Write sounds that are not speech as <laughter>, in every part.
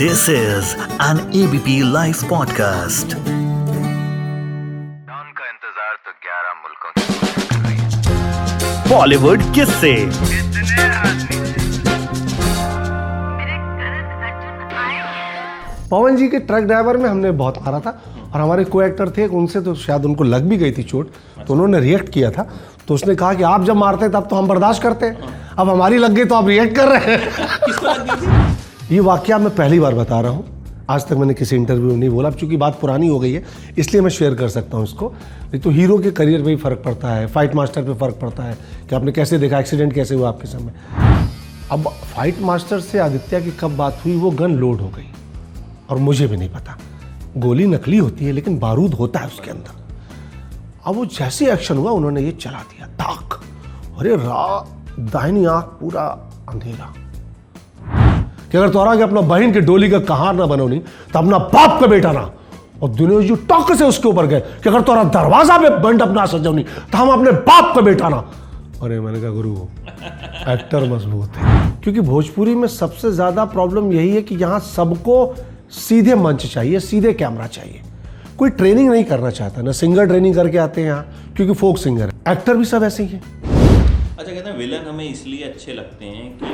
This is an ABP Life podcast. का इंतज़ार तो 11 मुल्कों बॉलीवुड किससे? कितने आदमी पवन जी के ट्रक ड्राइवर में हमने बहुत मारा था और हमारे को एक्टर थे उनसे तो शायद उनको लग भी गई थी चोट तो उन्होंने रिएक्ट किया था। तो उसने कहा कि आप जब मारते तब तो हम बर्दाश्त करते अब हमारी लग गई तो आप रिएक्ट कर रहे हैं। ये वाक्य मैं पहली बार बता रहा हूँ। आज तक मैंने किसी इंटरव्यू में नहीं बोला। अब चूँकि बात पुरानी हो गई है, इसलिए मैं शेयर कर सकता हूँ इसको। नहीं तो हीरो के करियर पे भी फ़र्क पड़ता है फाइट मास्टर पे फ़र्क पड़ता है कि आपने कैसे देखा एक्सीडेंट कैसे हुआ आपके समय अब फाइट मास्टर से आदित्य की कब बात हुई, वो गन लोड हो गई। और मुझे भी नहीं पता। गोली नकली होती है, लेकिन बारूद होता है उसके अंदर। अब वो जैसे एक्शन हुआ, उन्होंने ये चला दिया, ताक। अरे रा दाहिनी आँख पूरा अंधेरा। कि अगर तोरा के अपना बहन के डोली का कहार ना बनो नहीं तो अपना बाप का बेटा ना। और दिनेश जी टक से उसके ऊपर गए कि अगर तोरा दरवाज़ा पे बंड अपना सजाओ नहीं तो हम अपने बाप का बेटा ना। अरे मैंने कहा, गुरु, एक्टर मज़बूत है। क्योंकि भोजपुरी में सबसे ज़्यादा प्रॉब्लम यही है कि यहाँ सबको सीधे मंच चाहिए, सीधे कैमरा चाहिए। कोई ट्रेनिंग नहीं करना चाहता, ना सिंगर ट्रेनिंग करके आते हैं यहाँ, क्योंकि फोक सिंगर एक्टर भी सब ऐसे ही है। अच्छा कहते हैं विलन हमें इसलिए अच्छे लगते हैं कि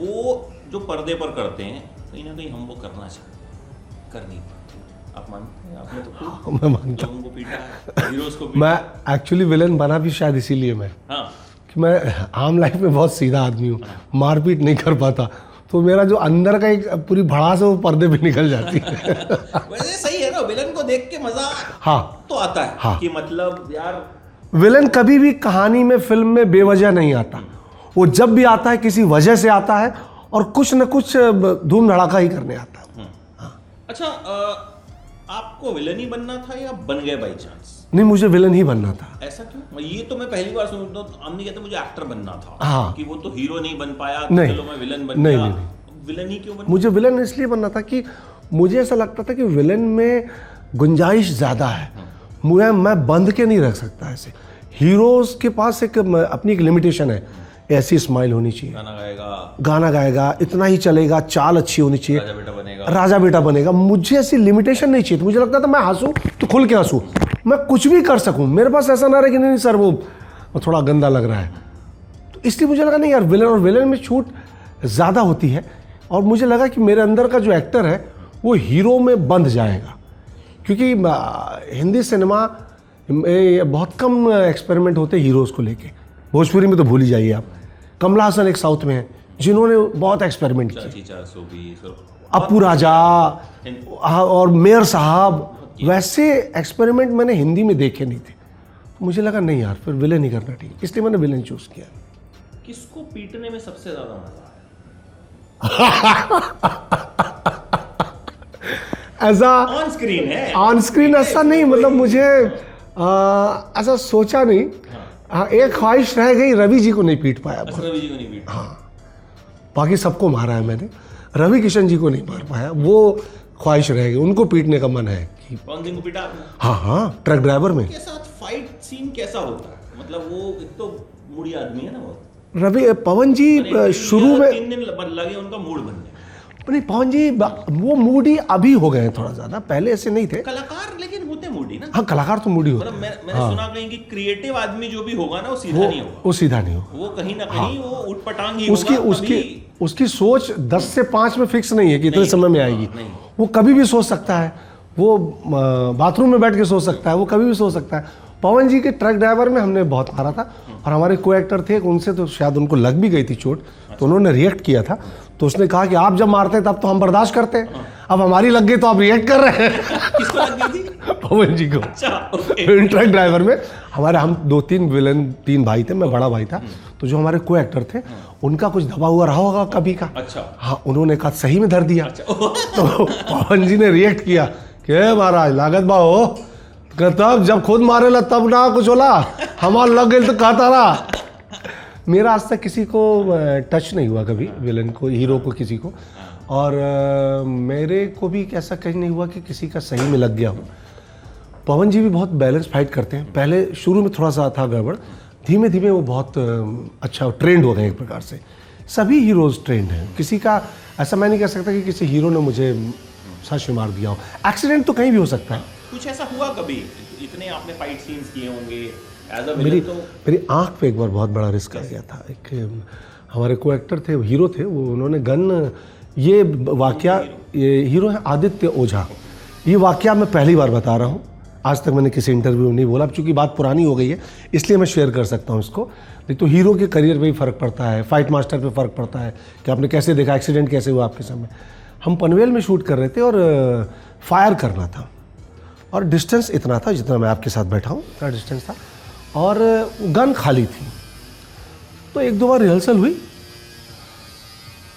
वो जो पर्दे पर करते हैं कहीं ना कहीं हम वो करना चाहते हैं कर नहीं पाते। आप मानते हैं आपने तो <laughs> मैं मानता लोगों को पीटा हीरोज <laughs> को पीटा मैं एक्चुअली विलन बना भी शायद इसीलिए मैं हाँ। कि मैं आम लाइफ में बहुत सीधा आदमी हूँ मारपीट नहीं कर पाता। तो मेरा जो अंदर का एक पूरी भड़ास है वो पर्दे पे निकल जाती है। <laughs> वैसे सही है ना विलन को देख के मज़ा हाँ। तो आता है हाँ। कि मतलब यार विलन कभी भी कहानी में फ़िल्म में बेवजह नहीं आता। वो जब भी आता है किसी वजह से आता है और कुछ न कुछ धूम धड़ाका ही करने आता है। अच्छा अ, आपको विलन ही बनना था या बन गए बाई चांस नहीं मुझे विलन ही बनना था। ऐसा क्यों? ये तो मैं पहली बार सुनता हूँ हम नहीं कहते मुझे एक्टर बनना था। हाँ। कि वो तो हीरो नहीं बन पाया तो नहीं। चलो मैं विलन बन नहीं, गया। नहीं, विलन ही क्यों बन मुझे विलन इसलिए बनना था कि मुझे ऐसा लगता था कि विलन में गुंजाइश ज़्यादा है। मुझे मैं बंद के नहीं रख सकता ऐसे। हीरोज के पास एक अपनी एक लिमिटेशन है। ऐसी स्माइल होनी चाहिए। गाना गाएगा। गाना गाएगा इतना ही चलेगा चाल अच्छी होनी चाहिए। राजा बेटा बनेगा। राजा बेटा बनेगा। मुझे ऐसी लिमिटेशन नहीं चाहिए। मुझे लगता था मैं हंसूं तो खुल के हंसूं। मैं कुछ भी कर सकूँ। मेरे पास ऐसा ना रहे कि नहीं सर वो थोड़ा गंदा लग रहा है। तो इसलिए मुझे लगा नहीं यार विलन और विलन में छूट ज़्यादा होती है। और मुझे लगा कि मेरे अंदर का जो एक्टर है वो हीरो में बंध जाएगा। क्योंकि हिंदी सिनेमा में बहुत कम एक्सपेरिमेंट होते हीरोज़ को लेके। भोजपुरी में तो भूल ही जाइए आप। कमला हसन एक साउथ में है जिन्होंने बहुत एक्सपेरिमेंट और अपू राजा और मेयर साहब वैसे एक्सपेरिमेंट मैंने हिंदी में देखे नहीं थे। तो मुझे लगा नहीं यार फिर विलन ही करना ठीक इसलिए मैंने विलन चूज़ किया। किसको पीटने में सबसे ज़्यादा मज़ा आया? <laughs> ऐसा ऑन स्क्रीन है। ऑन स्क्रीन ऐसा नहीं मतलब मुझे ऐसा सोचा नहीं। हाँ एक ख्वाहिश रह गई रवि जी को नहीं पीट पाया अच्छा, रवि जी को नहीं पीटा बाकी सबको मारा है मैंने। रवि किशन जी को नहीं मार पाया। वो ख्वाहिश रह गई। उनको पीटने का मन है कि पवन सिंह को पीटा आपने? हाँ हाँ ट्रक ड्राइवर में। के साथ फाइट सीन कैसा होता है? मतलब वो एक तो मूडी आदमी है ना वो। रवि पवन जी दिन शुरू में तीन दिन लगे उनका मूड बनने नहीं पवन जी वो मूडी अभी हो गए हैं थोड़ा ज़्यादा। पहले ऐसे नहीं थे। कलाकार लेकिन होते मूडी ना। हाँ कलाकार तो मूडी होते मतलब हैं। मैं मैंने सुना कहीं कि क्रिएटिव आदमी जो भी होगा ना वो सीधा वो नहीं होगा। वो सीधा नहीं हो वो कहीं ना कहीं वो उठपटांग ही उसकी उसकी उसकी सोच 10 से 5 में फिक्स नहीं है कि इतने समय में हाँ, आएगी। वो कभी भी सोच सकता है। वो बाथरूम में बैठ के सोच सकता है वो कभी भी सोच सकता है। पवन जी के ट्रक ड्राइवर में हमने बहुत मारा था। और हमारे को एक्टर थे उनसे तो शायद उनको लग भी गई थी चोट तो उन्होंने रिएक्ट किया था। तो उसने कहा कि आप जब मारते तब तो हम बर्दाश्त करते। अब हमारी लग गई तो आप रिएक्ट कर रहे हैं। पवन जी को। अच्छा ट्रक ड्राइवर में हमारे हम दो तीन विलन तीन भाई थे मैं बड़ा भाई था। तो जो हमारे को एक्टर थे उनका कुछ दबा हुआ रहा होगा कभी का। अच्छा। हाँ उन्होंने कहा सही में धर दिया। अच्छा तो पवन जी ने रिएक्ट किया कि महाराज लागत बा हो कि तब जब खुद मारेला तब ना कुछ होला। हमार लग गई तो कहता रहा। मेरा आज तक किसी को टच नहीं हुआ कभी विलन को हीरो को, किसी को। और मेरे को भी ऐसा कहीं नहीं हुआ कि किसी का सही में लग गया हो। पवन जी भी बहुत बैलेंस फाइट करते हैं। पहले शुरू में थोड़ा सा था गड़बड़ धीमे धीमे वो बहुत अच्छा ट्रेंड हो गए एक प्रकार से। सभी हीरोज ट्रेंड हैं। किसी का, ऐसा मैं नहीं कह सकता कि किसी हीरो ने मुझे सच मार दिया हो। एक्सीडेंट तो कहीं भी हो सकता है। कुछ ऐसा हुआ कभी? इतने आपने फाइट सीन्स किए होंगे मेरी तो मेरी आँख पे एक बार बहुत बड़ा रिस्क आ गया था। एक हमारे को एक्टर थे हीरो थे वो उन्होंने गन ये वाक्य ये हीरो है आदित्य ओझा। ये वाक्य मैं पहली बार बता रहा हूँ। आज तक मैंने किसी इंटरव्यू में नहीं बोला अब चूँकि बात पुरानी हो गई है इसलिए मैं शेयर कर सकता हूँ इसको। नहीं तो हीरो के करियर पे भी फ़र्क पड़ता है फाइट मास्टर पे फ़र्क पड़ता है कि आपने कैसे देखा एक्सीडेंट कैसे हुआ आपके सामने। हम पनवेल में शूट कर रहे थे और फायर करना था। और डिस्टेंस इतना था जितना मैं आपके साथ बैठा हूँ। इतना डिस्टेंस था। और गन खाली थी। तो एक दो बार रिहर्सल हुई।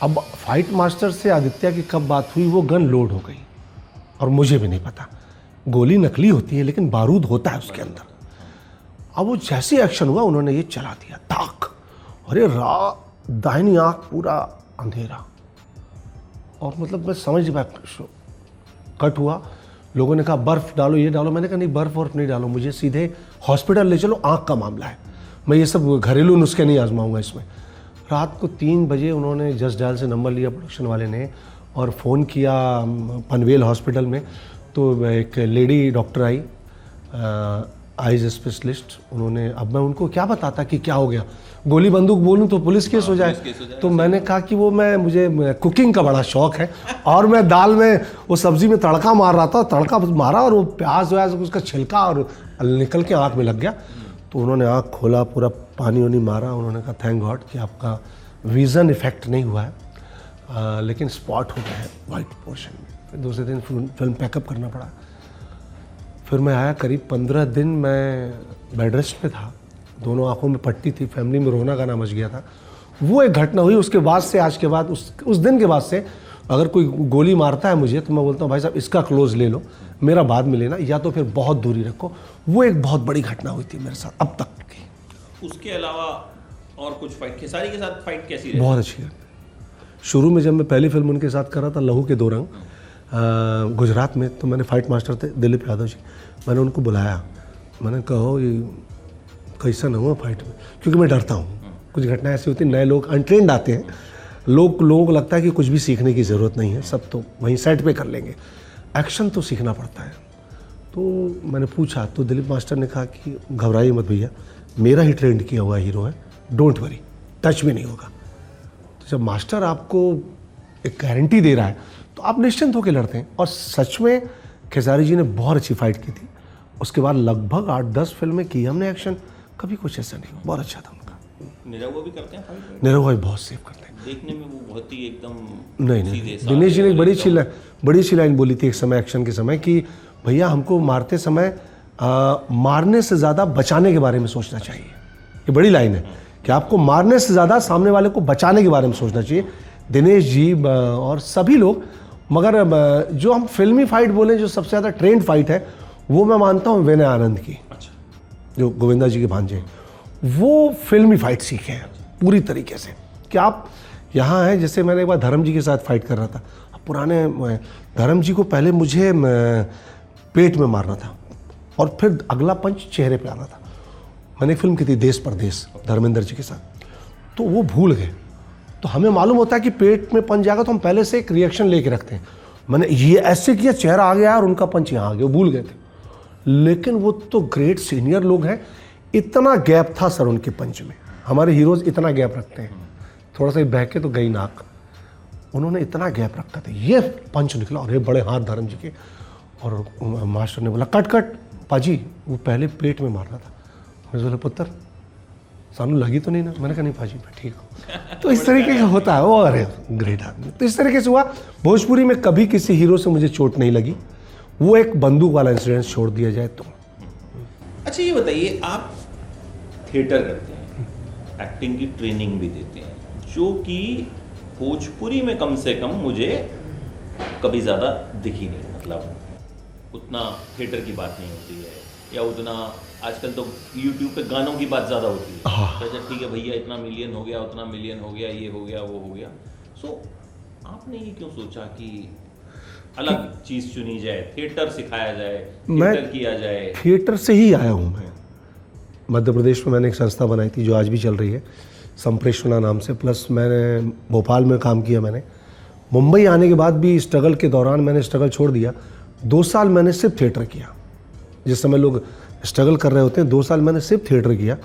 अब फाइट मास्टर से आदित्य की कब बात हुई, वो गन लोड हो गई। और मुझे भी नहीं पता। गोली नकली होती है, लेकिन बारूद होता है उसके अंदर। अब वो जैसे एक्शन हुआ, उन्होंने ये चला दिया, ताक। अरे रा, दाहिनी आँख पूरा अंधेरा। और मतलब मैं समझ नहीं पाया, कट हुआ। लोगों ने कहा, बर्फ़ डालो, ये डालो। मैंने कहा, नहीं, बर्फ़ वर्फ नहीं डालो, मुझे सीधे हॉस्पिटल ले चलो, आँख का मामला है। मैं ये सब घरेलू नुस्खे नहीं आजमाऊँगा इसमें। रात को तीन बजे उन्होंने जस्ट डायल से नंबर लिया प्रोडक्शन वाले ने और फ़ोन किया पनवेल हॉस्पिटल में। तो एक लेडी डॉक्टर आई आइज़ स्पेशलिस्ट उन्होंने अब मैं उनको क्या बताता कि क्या हो गया? गोली बंदूक बोलूँ तो पुलिस केस हो जाए। पुलिस केस हो जाए, तो मैंने कहा कि वो मैं मुझे कुकिंग का बड़ा शौक है और मैं दाल में वो सब्ज़ी में तड़का मार रहा था तड़का मारा और वो प्याज व्याज उसका छिलका और निकल के आँख में लग गया। तो उन्होंने आँख खोला पूरा पानी वानी मारा उन्होंने कहा थैंक गॉड कि आपका विज़न इफ़ेक्ट नहीं हुआ है। आ, लेकिन स्पॉट हो गया है वाइट पोर्शन में। दूसरे दिन फ़िल्म पैकअप करना पड़ा। फिर मैं आया करीब पंद्रह दिन मैं बेड रेस्ट पे था। दोनों आँखों में पट्टी थी फैमिली में रोना गाना मच गया था। वो एक घटना हुई उसके बाद से आज के बाद उस उस दिन के बाद से अगर कोई गोली मारता है मुझे तो मैं बोलता हूँ भाई साहब इसका क्लोज ले लो मेरा बाद में लेना या तो फिर बहुत दूरी रखो। वो एक बहुत बड़ी घटना हुई थी मेरे साथ अब तक की। उसके अलावा और कुछ फाइट खेसारी के साथ फाइट कैसी रही? बहुत अच्छी। है शुरू में जब मैं पहली फ़िल्म उनके साथ कर रहा था लहू के दो रंग गुजरात में तो मैंने फाइट मास्टर थे दिलीप यादव जी। मैंने उनको बुलाया। मैंने कहो ये कैसा ना हुआ फाइट में? क्योंकि मैं डरता हूँ। कुछ घटनाएँ ऐसी होती नए लोग अनट्रेंड आते हैं। लोग लोगों को लगता है कि कुछ भी सीखने की ज़रूरत नहीं है सब तो वहीं सेट पे कर लेंगे। एक्शन तो सीखना पड़ता है। तो मैंने पूछा तो दिलीप मास्टर ने कहा कि घबराइए मत भैया मेरा ही ट्रेंड किया हुआ हीरो है। डोंट वरी टच भी नहीं होगा। तो जब मास्टर आपको एक गारंटी दे रहा है तो आप निश्चिंत होकर लड़ते हैं। और सच में खेसारी जी ने बहुत अच्छी फाइट की थी। उसके बाद लगभग आठ दस फ़िल्में की हमने एक्शन कभी कुछ ऐसा नहीं हुआ। बहुत अच्छा था उनका। निरहुआ भी करते हैं निरव भाई बहुत सेव करते हैं। देखने में वो बहुत ही एकदम नहीं नहीं। दिनेश जी ने एक बड़ी अच्छी बड़ी अच्छी लाइन बोली थी एक समय एक्शन के समय कि भैया हमको मारते समय आ, मारने से ज़्यादा बचाने के बारे में सोचना चाहिए। ये बड़ी लाइन है कि आपको मारने से ज़्यादा सामने वाले को बचाने के बारे में सोचना चाहिए। दिनेश जी और सभी लोग मगर जो हम फिल्मी फाइट बोले जो सबसे ज़्यादा ट्रेंड फाइट है वो मैं मानता हूँ विनय आनंद की। अच्छा। जो गोविंदा जी के भांजे वो फिल्मी फाइट सीखे हैं पूरी तरीके से। कि आप यहाँ हैं जैसे मैंने एक बार धर्म जी के साथ फाइट कर रहा था। पुराने धर्म जी को पहले मुझे पेट में मारना था। और फिर अगला पंच चेहरे पे आना था। मैंने एक फ़िल्म की थी देश परदेश धर्मेंद्र जी के साथ। तो वो भूल गए। तो हमें मालूम होता है कि पेट में पंच जाएगा तो हम पहले से एक रिएक्शन लेके रखते हैं। मैंने ये ऐसे किया, चेहरा आ गया और उनका पंच यहाँ आ गया, वो भूल गए थे। लेकिन वो तो ग्रेट सीनियर लोग हैं। इतना गैप था सर उनके पंच में। हमारे हीरोज इतना गैप रखते हैं। थोड़ा सा बहके तो गई नाक। उन्होंने इतना गैप रखा था। ये पंच निकला और ये बड़े हाथ धर्म जी के। और मास्टर ने बोला, कट कट, पाजी, वो पहले पेट में मारना था। मैंने बोला, पुत्र सानू लगी तो नहीं ना? मैंने कहा, नहीं पाजी मैं ठीक हूँ। तो इस तरीके का होता है। वो अरे ग्रेट आदमी। तो इस तरीके से हुआ। भोजपुरी में कभी किसी हीरो से मुझे चोट नहीं लगी। वो एक बंदूक वाला इंसिडेंट छोड़ दिया जाए तो। अच्छा ये बताइए, आप थिएटर करते हैं एक्टिंग की ट्रेनिंग भी देते हैं, जो कि भोजपुरी में कम से कम मुझे कभी ज़्यादा दिखी नहीं मतलब उतना थिएटर की बात नहीं होती है, या उतना आजकल तो यूट्यूब पे गानों की बात ज़्यादा होती है। हाँ। तो अच्छा ठीक है भैया इतना मिलियन हो गया उतना मिलियन हो गया ये हो गया वो हो गया। सो आपने ये क्यों सोचा कि अलग चीज़ चुनी जाए थिएटर सिखाया जाए थिएटर किया जाए? थिएटर से ही आया हूँ मैं। मध्य प्रदेश में मैंने एक संस्था बनाई थी जो आज भी चल रही है संप्रेषणा नाम से। प्लस मैंने भोपाल में काम किया मैंने। मुंबई आने के बाद भी स्ट्रगल के दौरान मैंने स्ट्रगल छोड़ दिया। दो साल मैंने सिर्फ़ थिएटर किया जिस समय लोग स्ट्रगल कर रहे होते हैं, दो साल मैंने सिर्फ़ थिएटर किया।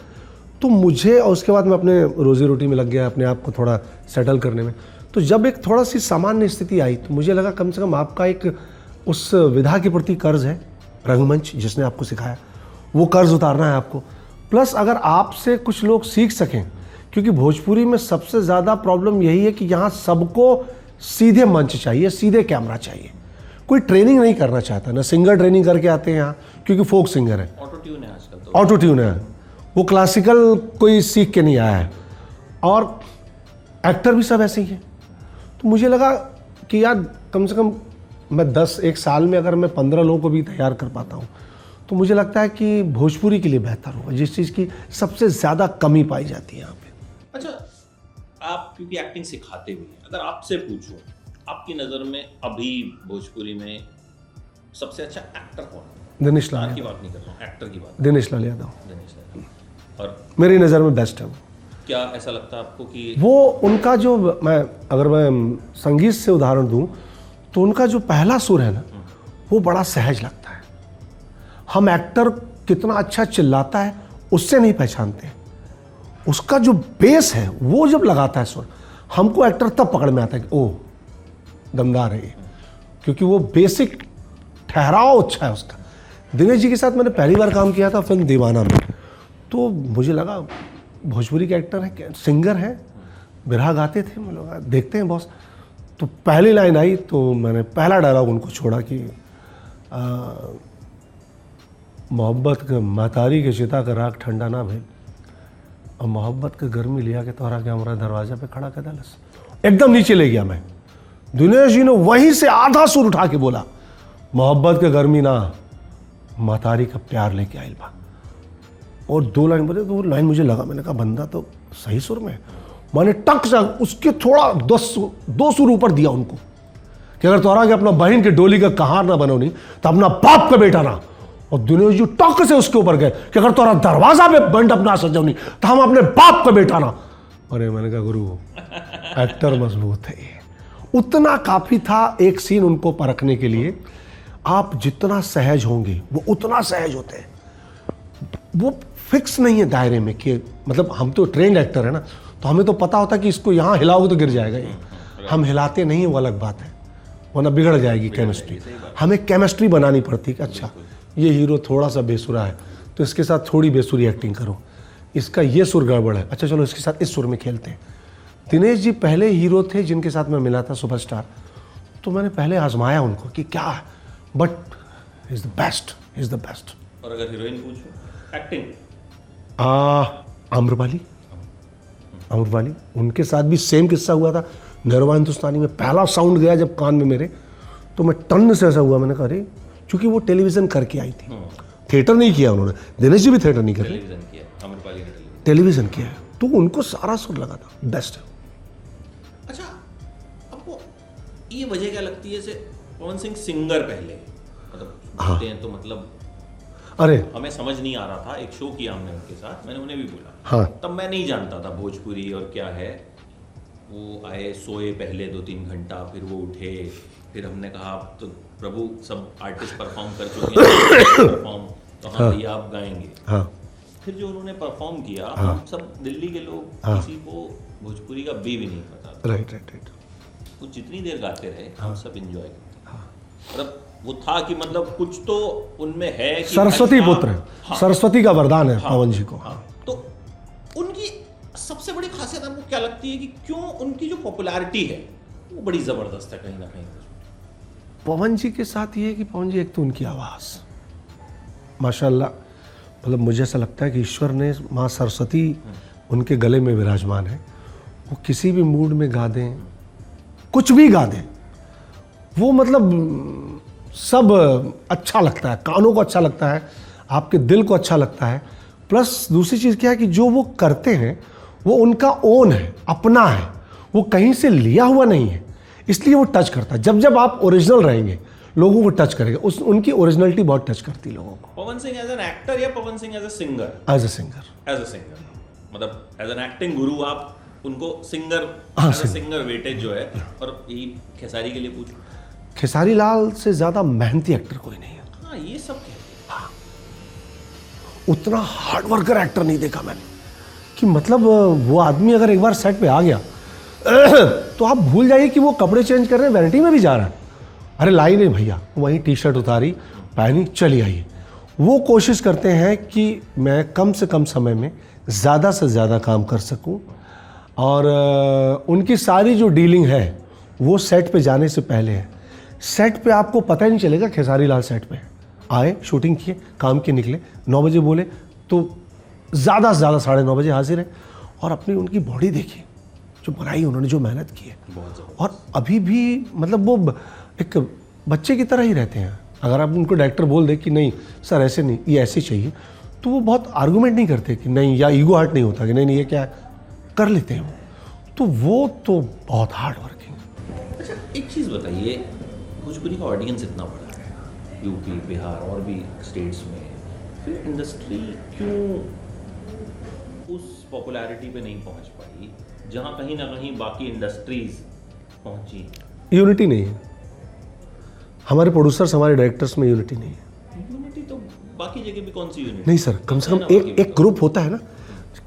तो मुझे और उसके बाद मैं अपने रोजी रोटी में लग गया, अपने आप को थोड़ा सेटल करने में। तो जब एक थोड़ा सी सामान्य स्थिति आई तो मुझे लगा कम से कम आपका एक उस विधा के प्रति कर्ज है, रंगमंच जिसने आपको सिखाया। वो कर्ज उतारना है आपको। प्लस अगर आपसे कुछ लोग सीख सकें, क्योंकि भोजपुरी में सबसे ज़्यादा प्रॉब्लम यही है कि यहाँ सबको सीधे मंच चाहिए, सीधे कैमरा चाहिए। कोई ट्रेनिंग नहीं करना चाहता ना सिंगर ट्रेनिंग करके आते हैं यहाँ क्योंकि फोक सिंगर है। ऑटो ट्यून है आजकल तो। ऑटो ट्यून है। वो क्लासिकल कोई सीख के नहीं आया है। और एक्टर भी सब ऐसे ही हैं। तो मुझे लगा कि यार कम से कम मैं दस एक साल में अगर मैं पंद्रह लोगों को भी तैयार कर पाता हूँ तो मुझे लगता है कि भोजपुरी के लिए बेहतर होगा जिस चीज़ की सबसे ज़्यादा कमी पाई जाती है यहाँ पे। अच्छा आप क्योंकि एक्टिंग सिखाते भी हैं अगर आपसे पूछूँ आपकी नज़र में अभी भोजपुरी में सबसे अच्छा एक्टर कौन है? दिनेश लाल की बात नहीं कर रहा हूँ एक्टर की बात। दिनेश लाल यादव। दिनेश लाल। और मेरी नज़र में बेस्ट है वो। क्या ऐसा लगता है आपको कि वो उनका जो मैं अगर मैं संगीत से उदाहरण दूँ तो उनका जो पहला सुर है ना वो बड़ा सहज लगता है। हम एक्टर कितना अच्छा चिल्लाता है उससे नहीं पहचानते। उसका जो बेस है वो जब लगाता है सुर हमको एक्टर तब पकड़ में आता है कि ओह दमदार है। क्योंकि वो बेसिक ठहराव अच्छा है उसका। दिनेश जी के साथ मैंने पहली बार काम किया था फ़िल्म दीवाना में। तो मुझे लगा, भोजपुरी के एक्टर हैं, सिंगर हैं, बिरहा गाते थे, मैं लगा, देखते हैं बॉस। तो पहली लाइन आई तो मैंने पहला डायलॉग उनको छोड़ा कि मोहब्बत के महतारी के चिता का राग ठंडा ना भइल और मोहब्बत के गर्मी लिया के तोहरा के हमारा दरवाज़ा पे खड़ा कर दलस। एकदम नीचे ले गया मैं। दिनेश जी ने वहीं से आधा सुर उठा के बोला, मोहब्बत के गर्मी ना महतारी का प्यार लेके आयल बा और दो लाइन बोले तो वो लाइन मुझे लगा, मैंने कहा, बंदा तो सही सुर में। मैंने टक से उसके थोड़ा दस दो सुर ऊपर दिया उनको, कि अगर तोरा के अपना बहन के डोली का कहार ना बनो नहीं तो अपना बाप का बेटा ना। और दिनेश जी टक से उसके ऊपर गए, कि अगर तोरा दरवाज़ा पे बंड अपना सजाओ नहीं तो हम अपने बाप का बेटा ना। अरे मैंने कहा, गुरु, एक्टर मज़बूत है उतना काफ़ी था एक सीन उनको परखने के लिए। आप जितना सहज होंगे वो उतना सहज होते हैं। वो फिक्स नहीं है दायरे में कि मतलब हम तो ट्रेंड एक्टर है ना तो हमें तो पता होता कि इसको यहाँ हिलाओगे तो गिर जाएगा ये हम हिलाते नहीं वो अलग बात है। वरना बिगड़ जाएगी केमिस्ट्री हमें केमिस्ट्री बनानी पड़ती है कि अच्छा ये हीरो थोड़ा सा बेसुरा है तो इसके साथ थोड़ी बेसुरी एक्टिंग करो। इसका ये सुर गड़बड़ है। अच्छा चलो इसके साथ इस सुर में खेलते हैं। दिनेश जी पहले हीरो थे जिनके साथ मैं मिला था सुपरस्टार। तो मैंने पहले आजमाया उनको कि क्या है। But is the best is the best और अगर हीरोइन पूछूँ एक्टिंग आम्रपाली आम्रपाली उनके साथ भी सेम किस्सा हुआ था। नरवा हिंदुस्तानी में पहला साउंड गया जब कान में मेरे। तो मैं टन से ऐसा हुआ मैंने कहा अरे चूँकि वो टेलीविज़न करके आई थी। थिएटर नहीं किया उन्होंने। दिनेश जी भी थिएटर नहीं करे टेलीविज़न किया टेलीविज़न टेलीविज़न किया। है तो उनको सारा सुर लगा था। बेस्ट है ये वजह क्या लगती है जैसे पवन सिंह सिंगर पहले? मतलब बोलते हैं तो मतलब अरे। हमें समझ नहीं आ रहा था एक शो किया हमने उनके साथ मैंने उन्हें भी बोला। हाँ। तब मैं नहीं जानता था भोजपुरी और क्या है। वो आए सोए पहले दो तीन घंटा फिर वो उठे फिर हमने कहा "अब तो प्रभु सब आर्टिस्ट परफॉर्म कर चुके हैं <coughs> परफॉर्म तो हाँ भैया आप गाएँगे। हाँ। फिर जो उन्होंने परफॉर्म किया हम सब दिल्ली के लोग हाँ। किसी को भोजपुरी का बी भी नहीं पता राइट राइट राइट वो जितनी देर गाते रहे हाँ। हम सब इंजॉय करते मतलब वो था कि मतलब कुछ तो उनमें है कि सरस्वती पुत्र हाँ, है। हाँ, सरस्वती का वरदान है हाँ, पवन जी को। हाँ। तो उनकी सबसे बड़ी खासियत आपको क्या लगती है कि क्यों उनकी जो पॉपुलैरिटी है वो बड़ी ज़बरदस्त है कहीं ना कहीं? पवन जी के साथ ये है कि पवन जी एक तो उनकी आवाज़। माशाल्लाह मतलब मुझे ऐसा लगता है कि ईश्वर ने माँ सरस्वती उनके गले में विराजमान है। वो किसी भी मूड में गा दें कुछ भी गा दें। वो मतलब सब अच्छा लगता है कानों को अच्छा लगता है आपके दिल को अच्छा लगता है। प्लस दूसरी चीज़ क्या है कि जो वो करते हैं वो उनका ओन है अपना है। वो कहीं से लिया हुआ नहीं है इसलिए वो टच करता है। जब जब आप ओरिजिनल रहेंगे लोगों को टच करेगा उस उनकी ओरिजिनलिटी बहुत टच करती है लोगों को। Pawan Singh as an actor या Pawan Singh as a singer as a singer as a singer मतलब एज एन एक्टिंग गुरु आप उनको सिंगर हाँ, एज सिंगर। वेटेज जो है और यही खेसारी के लिए पूछूँ। खेसारी लाल से ज़्यादा मेहनती एक्टर कोई नहीं है। हाँ ये सब हैं। उतना हार्ड वर्कर एक्टर नहीं देखा मैंने। कि मतलब वो आदमी अगर एक बार सेट पे आ गया <coughs> तो आप भूल जाइए कि वो कपड़े चेंज कर रहे हैं वैनिटी में भी जा रहा है। अरे लाई नहीं भैया वहीं टी शर्ट उतारी पहनी चली आइए वो कोशिश करते हैं कि मैं कम से कम समय में ज़्यादा से ज़्यादा काम कर सकूँ और उनकी सारी जो डीलिंग है वो सेट पे जाने से पहले है। सेट पे आपको पता ही नहीं चलेगा खेसारी लाल सेट पे। आए शूटिंग किए काम के निकले नौ बजे बोले तो ज़्यादा से ज़्यादा साढ़े नौ बजे हाजिर है और अपनी उनकी बॉडी देखी जो बनाई उन्होंने जो मेहनत की है। और अभी भी मतलब वो एक बच्चे की तरह ही रहते हैं। अगर आप उनको डायरेक्टर बोल दे कि नहीं सर ऐसे नहीं ये ऐसे चाहिए तो वो बहुत आर्गूमेंट नहीं करते कि नहीं या ईगो हार्ट नहीं होता कि नहीं नहीं ये क्या है? कर लेते हैं वो। तो वो तो बहुत हार्ड वर्किंग अच्छा एक चीज़ बताइए भोजपुरी का ऑडियंस इतना बड़ा है यूपी बिहार और भी स्टेट्स में। फिर इंडस्ट्री क्यों उस पॉपुलैरिटी पे नहीं पहुँच पाई जहाँ कहीं ना कहीं बाकी इंडस्ट्रीज़ पहुँची? यूनिटी नहीं है। हमारे प्रोड्यूसर्स हमारे डायरेक्टर्स में यूनिटी नहीं है। यूनिटी तो बाकी जगह भी कौन सी यूनिटी नहीं सर कम से कम एक एक ग्रुप होता है ना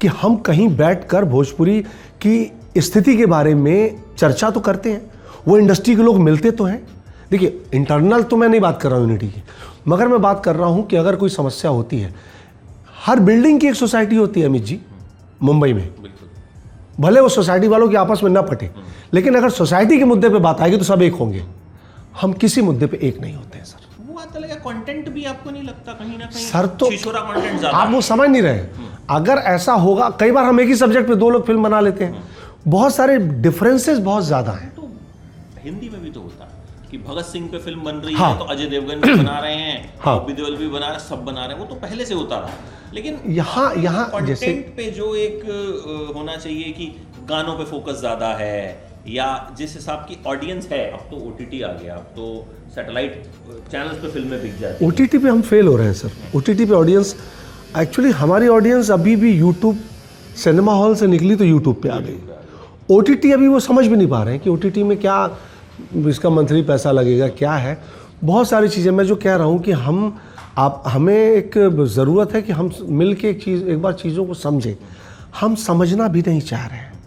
कि हम कहीं बैठकर भोजपुरी की स्थिति के बारे में चर्चा तो करते हैं। वो इंडस्ट्री के लोग मिलते तो हैं। देखिए इंटरनल तो मैं नहीं बात कर रहा हूँ यूनिटी की मगर मैं बात कर रहा हूँ कि अगर कोई समस्या होती है हर बिल्डिंग की एक सोसाइटी होती है अमित जी मुंबई में। भले वो सोसाइटी वालों की आपस में ना पटे लेकिन अगर सोसाइटी के मुद्दे पे बात आएगी तो सब एक होंगे। हम किसी मुद्दे पे एक नहीं होते हैं सर। वो लगा कंटेंट भी आपको नहीं लगता कहीं ना कहीं? सर तो कंटेंट आप वो समझ नहीं रहे। अगर ऐसा होगा कई बार हम एक ही सब्जेक्ट पे दो लोग फ़िल्म बना लेते हैं। बहुत सारे डिफरेंसेस बहुत ज़्यादा हैं। तो हिंदी में भी तो होता है कि भगत सिंह पे फ़िल्म बन रही हाँ। है। तो अजय देवगन भी बना रहे हैं <clears throat> हाँ। भी बना रहे हैं सब बना रहे हैं। वो तो पहले से होता रहा। लेकिन यहाँ यहाँ जैसे पे जो एक होना चाहिए कि गानों पे फोकस ज़्यादा है या जिस हिसाब की ऑडियंस है, अब तो ओटीटी आ गया, अब तो सैटेलाइट चैनल्स पे फ़िल्में बिक जाती ओ टी पे हम फेल हो रहे हैं सर ओ टी पे ऑडियंस एक्चुअली हमारी ऑडियंस अभी भी यूट्यूब सिनेमा हॉल से निकली तो यूट्यूब पे आ गई। ओटीटी अभी वो समझ भी नहीं पा रहे हैं कि ओटीटी में क्या इसका मंथली पैसा लगेगा, क्या है। बहुत सारी चीज़ें, मैं जो कह रहा हूँ कि हम, आप, हमें एक ज़रूरत है कि हम मिल के एक चीज़, एक बार चीज़ों को समझें। हम समझना भी नहीं चाह रहे हैं।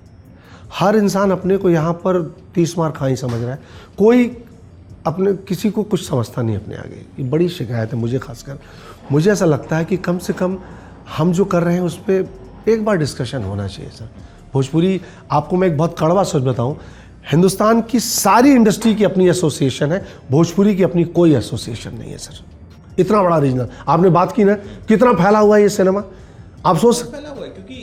हर इंसान अपने को यहाँ पर तीस मार खाई समझ रहा है। कोई अपने, किसी को कुछ समझता नहीं अपने आगे। ये बड़ी शिकायत है मुझे खासकर। मुझे ऐसा लगता है कि कम से कम हम जो कर रहे हैं उस पर एक बार डिस्कशन होना चाहिए सर भोजपुरी, आपको मैं एक बहुत कड़वा सोच बताऊँ। हिंदुस्तान की सारी इंडस्ट्री की अपनी एसोसिएशन है, भोजपुरी की अपनी कोई एसोसिएशन नहीं है सर इतना बड़ा रीजनल आपने बात की ना, कितना फैला हुआ है ये सिनेमा आप सोच सकते है, क्योंकि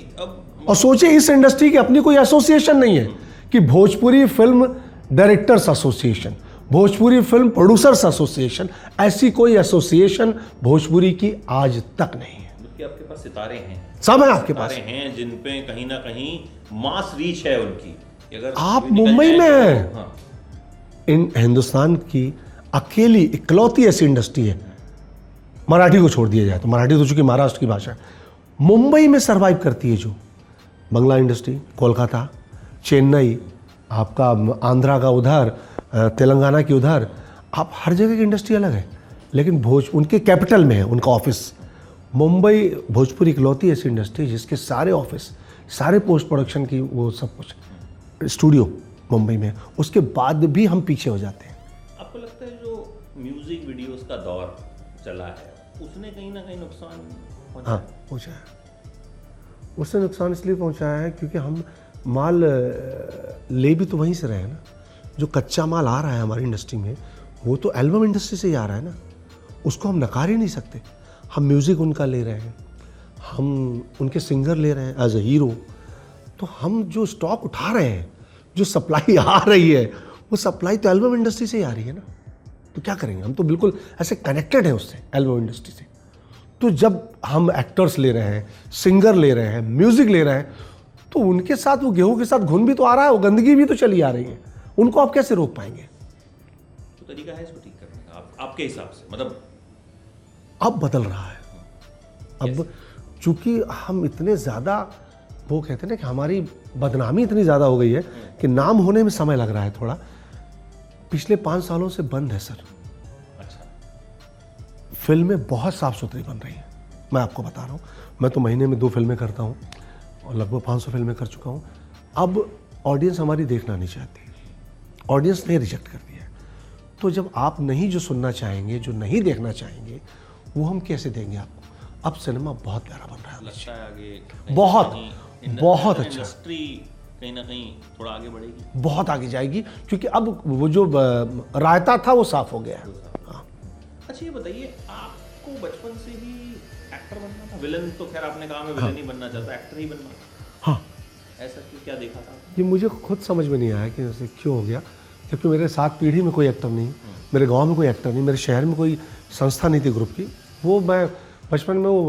और सोचिए इस इंडस्ट्री की अपनी कोई एसोसिएशन नहीं है कि Bhojpuri film directors association Bhojpuri film producers association ऐसी कोई एसोसिएशन भोजपुरी की आज तक नहीं है। जबकि आपके पास सितारे हैं। सब है आपके पास। हैं जिन पे कहीं ना कहीं मास रीच है उनकी। अगर आप मुंबई में तो- हैं। हाँ, इन हिंदुस्तान की अकेली इकलौती ऐसी इंडस्ट्री है। मराठी को छोड़ दिया जाए तो मराठी तो चूँकि महाराष्ट्र की भाषा है। मुंबई में सरवाइव करती है जो। बंगला इंडस्ट्री कोलकाता चेन्नई आपका आंध्रा का उधर तेलंगाना की उधर आप हर जगह की इंडस्ट्री अलग है। लेकिन भोज उनके कैपिटल में है उनका ऑफ़िस। मुंबई भोजपुरी इकलौती ऐसी इंडस्ट्री जिसके सारे ऑफ़िस सारे पोस्ट प्रोडक्शन की वो सब कुछ स्टूडियो मुंबई में उसके बाद भी हम पीछे हो जाते हैं। आपको लगता है जो म्यूज़िक वीडियोस का दौर चला है उसने कहीं ना कहीं नुकसान हाँ पहुँचा है उससे नुकसान इसलिए पहुँचाया है क्योंकि हम माल ले भी तो वहीं से रहे हैं ना। जो कच्चा माल आ रहा है हमारी इंडस्ट्री में, वो तो एल्बम इंडस्ट्री से ही आ रहा है ना। उसको हम नकार ही नहीं सकते। हम म्यूज़िक उनका ले रहे हैं, हम उनके सिंगर ले रहे हैं, एज अ हीरो। तो हम जो स्टॉक उठा रहे हैं, जो सप्लाई <laughs> आ रही है, वो सप्लाई तो एल्बम इंडस्ट्री से ही आ रही है ना। तो क्या करेंगे? हम तो बिल्कुल ऐसे कनेक्टेड हैं उससे, एल्बम इंडस्ट्री से। तो जब हम एक्टर्स ले रहे हैं सिंगर ले रहे हैं म्यूज़िक ले रहे हैं तो उनके साथ वो गेहूँ के साथ घुन भी तो आ रहा है वो गंदगी भी तो चली आ रही है। उनको आप कैसे रोक पाएँगे? तो तरीका है इसको ठीक करने का आप, आपके हिसाब से मतलब अब बदल रहा है। अब चूँकि हम इतने ज़्यादा वो कहते हैं ना कि हमारी बदनामी इतनी ज़्यादा हो गई है कि नाम होने में समय लग रहा है थोड़ा। पिछले पाँच सालों से बंद है सर। फ़िल्में बहुत साफ़ सुथरी बन रही हैं। मैं आपको बता रहा हूँ मैं तो महीने में दो फ़िल्में करता हूँ और लगभग 500 फ़िल्में कर चुका हूँ। अब ऑडियंस हमारी देखना नहीं चाहती ऑडियंस ने रिजेक्ट कर दिया है। तो जब आप नहीं जो सुनना चाहेंगे जो नहीं देखना चाहेंगे वो हम कैसे देंगे आपको? अब सिनेमा बहुत प्यारा बन रहा है। लगता है आगे बहुत, बहुत अच्छा। कहीं ना कहीं थोड़ा आगे बढ़ेगी। बहुत आगे जाएगी क्योंकि अब वो जो रायता था वो साफ़ हो गया हाँ। अच्छा ये बताइए आपको बचपन से ही एक्टर बनना था? विलन तो खैर आपने कहा मैं विलन ही। बनना चाहता एक्टर ही बनना। हाँ। ऐसा क्यों क्या देखा था? ये मुझे खुद समझ में नहीं आया कि ऐसे क्यों हो गया जबकि मेरे साथ पीढ़ी में कोई एक्टर नहीं मेरे गाँव में कोई एक्टर नहीं मेरे शहर में कोई संस्था नहीं थी ग्रुप की। वो मैं बचपन में वो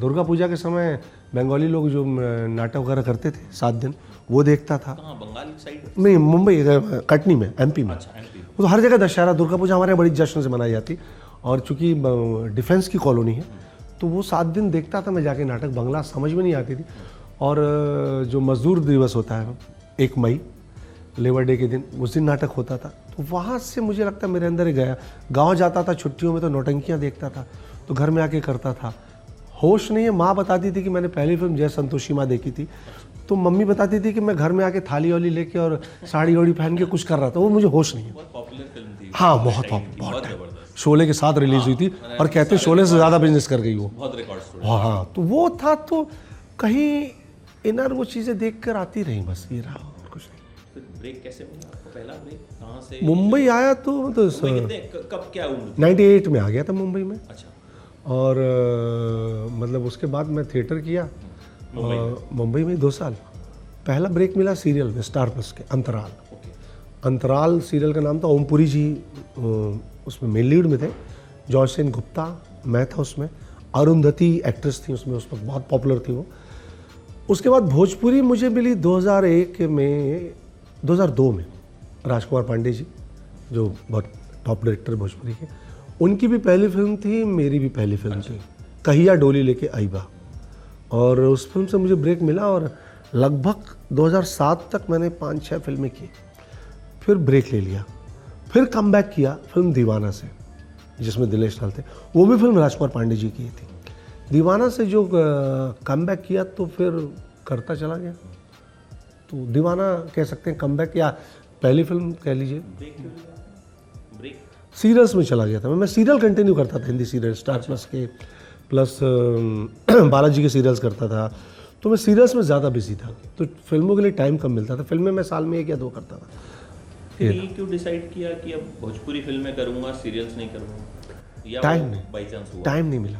दुर्गा पूजा के समय बंगाली लोग जो नाटक वगैरह करते थे सात दिन वो देखता था। बंगाल साइड नहीं मुंबई कटनी में एमपी में। अच्छा वो तो हर जगह दशहरा, दुर्गा पूजा हमारे बड़ी जश्न से मनाई जाती। और चूँकि डिफेंस की कॉलोनी है तो वो सात दिन देखता था मैं जाके नाटक, बंगला समझ में नहीं आती थी। और जो मजदूर दिवस होता है, एक मई, लेबर डे के दिन, उस दिन नाटक होता था। तो वहाँ से मुझे लगता मेरे अंदर गया। गाँव जाता था, छुट्टियों में तो नौटंकियाँ देखता था तो घर में आके करता था। होश नहीं है, माँ बताती थी कि मैंने पहली फ़िल्म जय संतोषी माँ देखी थी। तो मम्मी बताती थी कि मैं घर में आके थाली वाली लेके और साड़ी वाड़ी पहन के कुछ कर रहा था वो मुझे होश नहीं है। हाँ बहुत बहुत शोले के साथ रिलीज़ हुई थी और कहते हैं शोले से ज़्यादा बिज़नेस कर गई वो। हाँ हाँ तो वो था तो कहीं इनर वो चीज़ें देख कर आती रही बस ये रहा और कुछ नहीं। ब्रेक कैसे पहला ब्रेक कहाँ से? मुंबई आया तो मुंबई तो कब क्या नाइन्टी एट में आ गया था मुंबई में। अच्छा। और मतलब उसके बाद मैं थिएटर किया। मुंबई में? दो साल। पहला ब्रेक मिला सीरियल में स्टार प्लस के अंतराल। अंतराल सीरियल का नाम था ओमपुरी जी उसमें मेन लीड में थे। जॉय सेन गुप्ता मैं था उसमें। अरुंधति एक्ट्रेस थी उसमें उस वक्त बहुत पॉपुलर थी वो। उसके बाद भोजपुरी मुझे मिली 2001 में 2002 में राजकुमार पांडे जी जो बहुत टॉप डायरेक्टर भोजपुरी के। उनकी भी पहली फ़िल्म थी मेरी भी पहली फ़िल्म थी। कहिया डोली लेके आईबा और उस फ़िल्म से मुझे ब्रेक मिला और लगभग 2007 तक मैंने पाँच छः फ़िल्में की। फिर ब्रेक ले लिया। फिर कम बैक किया फ़िल्म दीवाना से जिसमें दिनेश लाल थे। वो भी फ़िल्म राजकुमार पांडे जी की थी। दीवाना से जो कम बैक किया तो फिर करता चला गया। तो दीवाना कह सकते हैं कम बैक या पहली फ़िल्म कह लीजिए। सीरियल्स में चला गया था। मैं मैं सीरियल कंटिन्यू करता था हिंदी सीरियल स्टार प्लस के। प्लस <clears throat> बालाजी के सीरियल्स करता था। तो मैं सीरियल्स में ज़्यादा बिज़ी था। तो फ़िल्मों के लिए टाइम कम मिलता था। फ़िल्में मैं साल में एक या दो करता था। ये क्यों डिसाइड किया कि अब भोजपुरी फ़िल्में करूँगा सीरियल्स नहीं करूँगा? टाइम नहीं। बाई चांस टाइम नहीं मिला।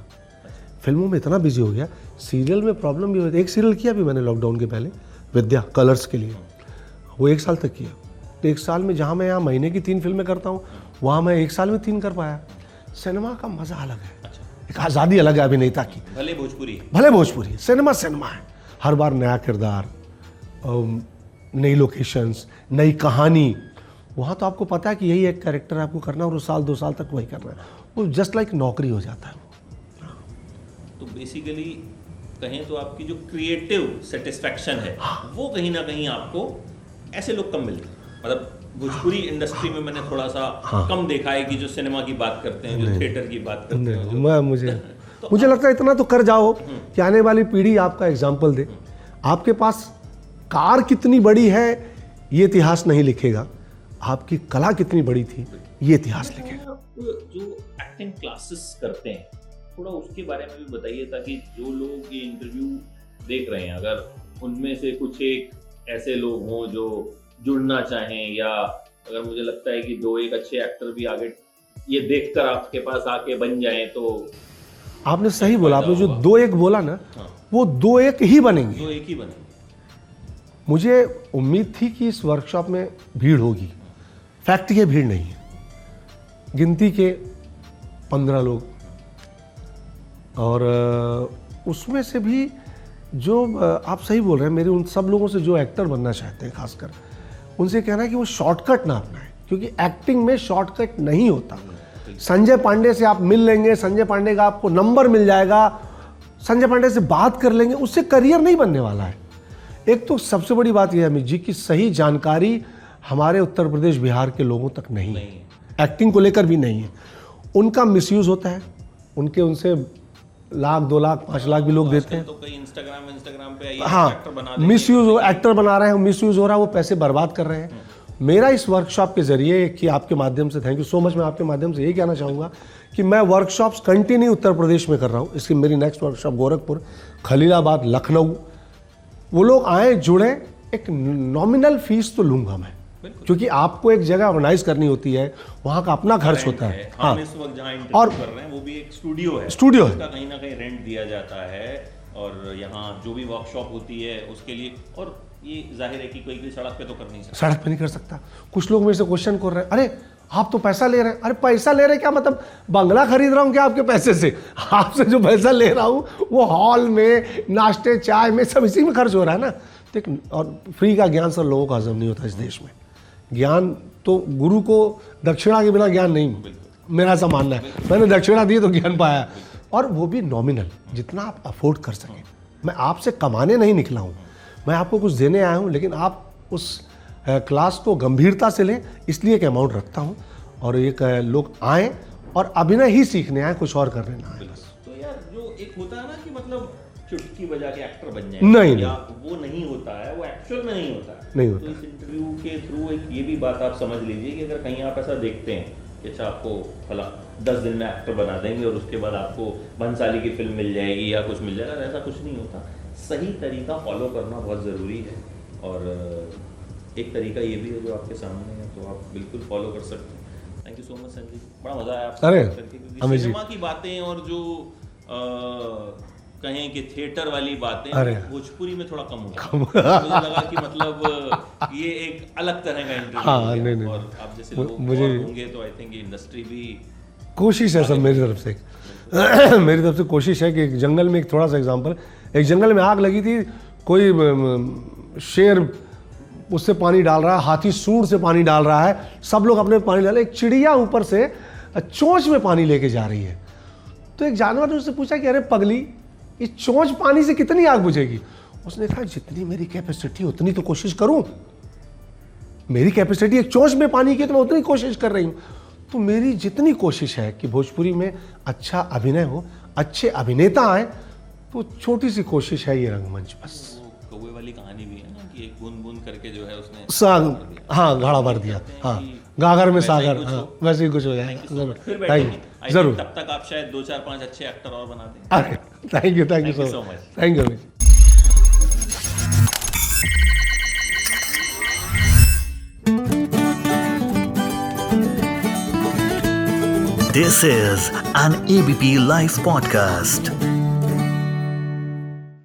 फ़िल्मों में इतना बिज़ी हो गया। सीरियल में प्रॉब्लम भी होती एक सीरियल किया भी मैंने लॉकडाउन के पहले विद्या कलर्स के लिए। वो एक साल तक किया। तो एक साल में जहाँ मैं यहाँ महीने की तीन फ़िल्में करता हूँ वहाँ मैं एक साल में तीन कर पाया। सिनेमा का मज़ा अलग है। अच्छा आज़ादी अलग है अभिनेता की। भले भोजपुरी भले भोजपुरी सिनेमा सिनेमा है। हर बार नया किरदार नई लोकेशंस नई कहानी। वहाँ तो आपको पता है कि यही एक कैरेक्टर आपको करना है और उस साल दो साल तक वही करना है। वो जस्ट लाइक नौकरी हो जाता है। तो बेसिकली कहें तो आपकी जो क्रिएटिव सेटिस्फैक्शन है हाँ। वो कहीं ना कहीं आपको ऐसे लोग कम मिलते हैं। मतलब भोजपुरी इंडस्ट्री में मैंने थोड़ा सा हाँ। कम देखा है कि जो सिनेमा की बात करते हैं जो थिएटर की बात करते हैं मैं मुझे <laughs> मुझे लगता है इतना तो कर जाओ कि आने वाली पीढ़ी आपका एग्ज़ाम्पल दे। आपके पास कार कितनी बड़ी है ये इतिहास नहीं लिखेगा। आपकी कला कितनी बड़ी थी ये इतिहास लिखेगा। जो एक्टिंग क्लासेस करते हैं थोड़ा उसके बारे में भी बताइए ताकि जो लोग ये इंटरव्यू देख रहे हैं अगर उनमें से कुछ एक ऐसे लोग हों जो जुड़ना चाहें या अगर मुझे लगता है कि दो एक अच्छे एक्टर भी आगे ये देखकर आपके पास आके बन जाएँ तो आपने सही बोला आपने जो दो एक बोला ना हाँ। वो दो एक ही बनेंगे। दो एक ही बने मुझे उम्मीद थी कि इस वर्कशॉप में भीड़ होगी। फैक्ट ये भीड़ नहीं है। गिनती के पंद्रह लोग। और उसमें से भी जो आप सही बोल रहे हैं मेरे उन सब लोगों से जो एक्टर बनना चाहते हैं खासकर उनसे कहना है कि वो शॉर्टकट ना अपनाएँ क्योंकि एक्टिंग में शॉर्टकट नहीं होता। संजय पांडे से आप मिल लेंगे संजय पांडे का आपको नंबर मिल जाएगा संजय पांडे से बात कर लेंगे उससे करियर नहीं बनने वाला है। एक तो सबसे बड़ी बात यह है अमित जी की सही जानकारी हमारे उत्तर प्रदेश बिहार के लोगों तक नहीं है। एक्टिंग को लेकर भी नहीं है। उनका मिसयूज होता है उनके उनसे लाख दो लाख पाँच लाख भी लोग देते हैं। तो कई इंस्टाग्राम इंस्टाग्राम पे हाँ। मिस यूज़ एक्टर बना रहे हैं मिस यूज़ हो रहा है वो पैसे बर्बाद कर रहे हैं। मेरा इस वर्कशॉप के ज़रिए कि आपके माध्यम से थैंक यू सो मच मैं आपके माध्यम से यही कहना चाहूँगा कि मैं वर्कशॉप्स कंटिन्यू उत्तर प्रदेश में कर रहा हूँ। इसकी मेरी नेक्स्ट वर्कशॉप गोरखपुर खलीलाबाद लखनऊ। वो लोग आए जुड़े एक नॉमिनल फ़ीस तो लूँगा मैं। क्योंकि आपको एक जगह ऑर्गेनाइज करनी होती है वहाँ का अपना खर्च होता है। हाँ। इस वक्त जहाँ और- कर रहे हैं वो भी एक स्टूडियो है। स्टूडियो है। कहीं ना कहीं रेंट दिया जाता है और यहाँ जो भी वर्कशॉप होती है उसके लिए और ये ज़ाहिर है कि कोई कोई सड़क पे तो कर नहीं सकता। सड़क पे नहीं कर सकता। कुछ लोग मेरे से क्वेश्चन कर रहे हैं अरे आप तो पैसा ले रहे हैं। अरे पैसा ले रहे क्या? मतलब बंगला खरीद रहा हूँ क्या आपके पैसे से? <laughs> आपसे जो पैसा ले रहा हूँ वो हॉल में नाश्ते चाय में सब इसी में खर्च हो रहा है ना? ठीक और फ्री का ज्ञान सर लोगों का हजम नहीं होता इस देश में। ज्ञान तो गुरु को दक्षिणा के बिना ज्ञान नहीं। मेरा ऐसा मानना है। मैंने दक्षिणा दी तो ज्ञान पाया। और वो भी नॉमिनल जितना आप अफोर्ड कर सकें। मैं आपसे कमाने नहीं निकला हूँ। मैं आपको कुछ देने आया हूँ, लेकिन आप उस क्लास को गंभीरता से लें, इसलिए एक अमाउंट रखता हूँ। और एक लोग आएँ और अभिनय ही सीखने आए, कुछ और करने ना आए। तो यार, जो एक होता है ना कि मतलब चुटकी बजा के एक्टर बन जाए नहीं, या वो नहीं होता है वो एक्चुअल में नहीं होता है। नहीं होता। तो इस इंटरव्यू के थ्रू एक ये भी बात आप समझ लीजिए कि अगर कहीं आप ऐसा देखते हैं कि अच्छा आपको फला दस दिन में एक्टर बना देंगे और उसके बाद आपको भंसाली की फ़िल्म मिल जाएगी या कुछ मिल जाएगा ऐसा कुछ नहीं होता। सही तरीका फॉलो करना बहुत ज़रूरी है। और एक तरीका ये भी है जो आपके सामने है तो आप बिल्कुल फॉलो कर सकते हैं। Thank you so much Sanjay ji. बड़ा मज़ा आया आपसे अरे। सिनेमा की बातें और जो कहें कि थिएटर वाली बातें भोजपुरी में थोड़ा कम हो मुझे लगा कि मतलब <laughs> ये एक अलग तरह का इंटरव्यू हाँ, नहीं, नहीं, और आप जैसे लोग मुझे होंगे तो आई थिंक इंडस्ट्री भी कोशिश है सब मेरी तरफ़ से। <clears throat> मेरी तरफ़ से कोशिश है कि एक जंगल में एक थोड़ा सा एग्जांपल एक जंगल में आग लगी थी कोई शेर उससे पानी डाल रहा है हाथी सूर से पानी डाल रहा है सब लोग अपने पानी डाल रहे एक चिड़िया ऊपर से चोंच में पानी लेके जा रही है। तो एक जानवर ने उससे पूछा कि अरे पगली इस चोंच पानी से कितनी आग बुझेगी? उसने कहा जितनी मेरी कैपेसिटी उतनी तो कोशिश करूँ। मेरी कैपेसिटी एक चोंच में पानी की तो मैं उतनी कोशिश कर रही हूँ। तो मेरी जितनी कोशिश है कि भोजपुरी में अच्छा अभिनय हो अच्छे अभिनेता आए तो छोटी सी कोशिश है ये रंगमंच बस। कौवे वाली कहानी भी है ना कि एक बूंद बूंद करके जो है उसने साग हाँ घड़ा भर दिया हाँ। गागर में सागर हाँ वैसे ही कुछ हो फिर जाएगा थैंक यू ज़रूर। तब तक आप शायद दो चार पाँच अच्छे एक्टर और बना दें। अरे thank you thank you Thank so much thank you This is an ABP Life podcast.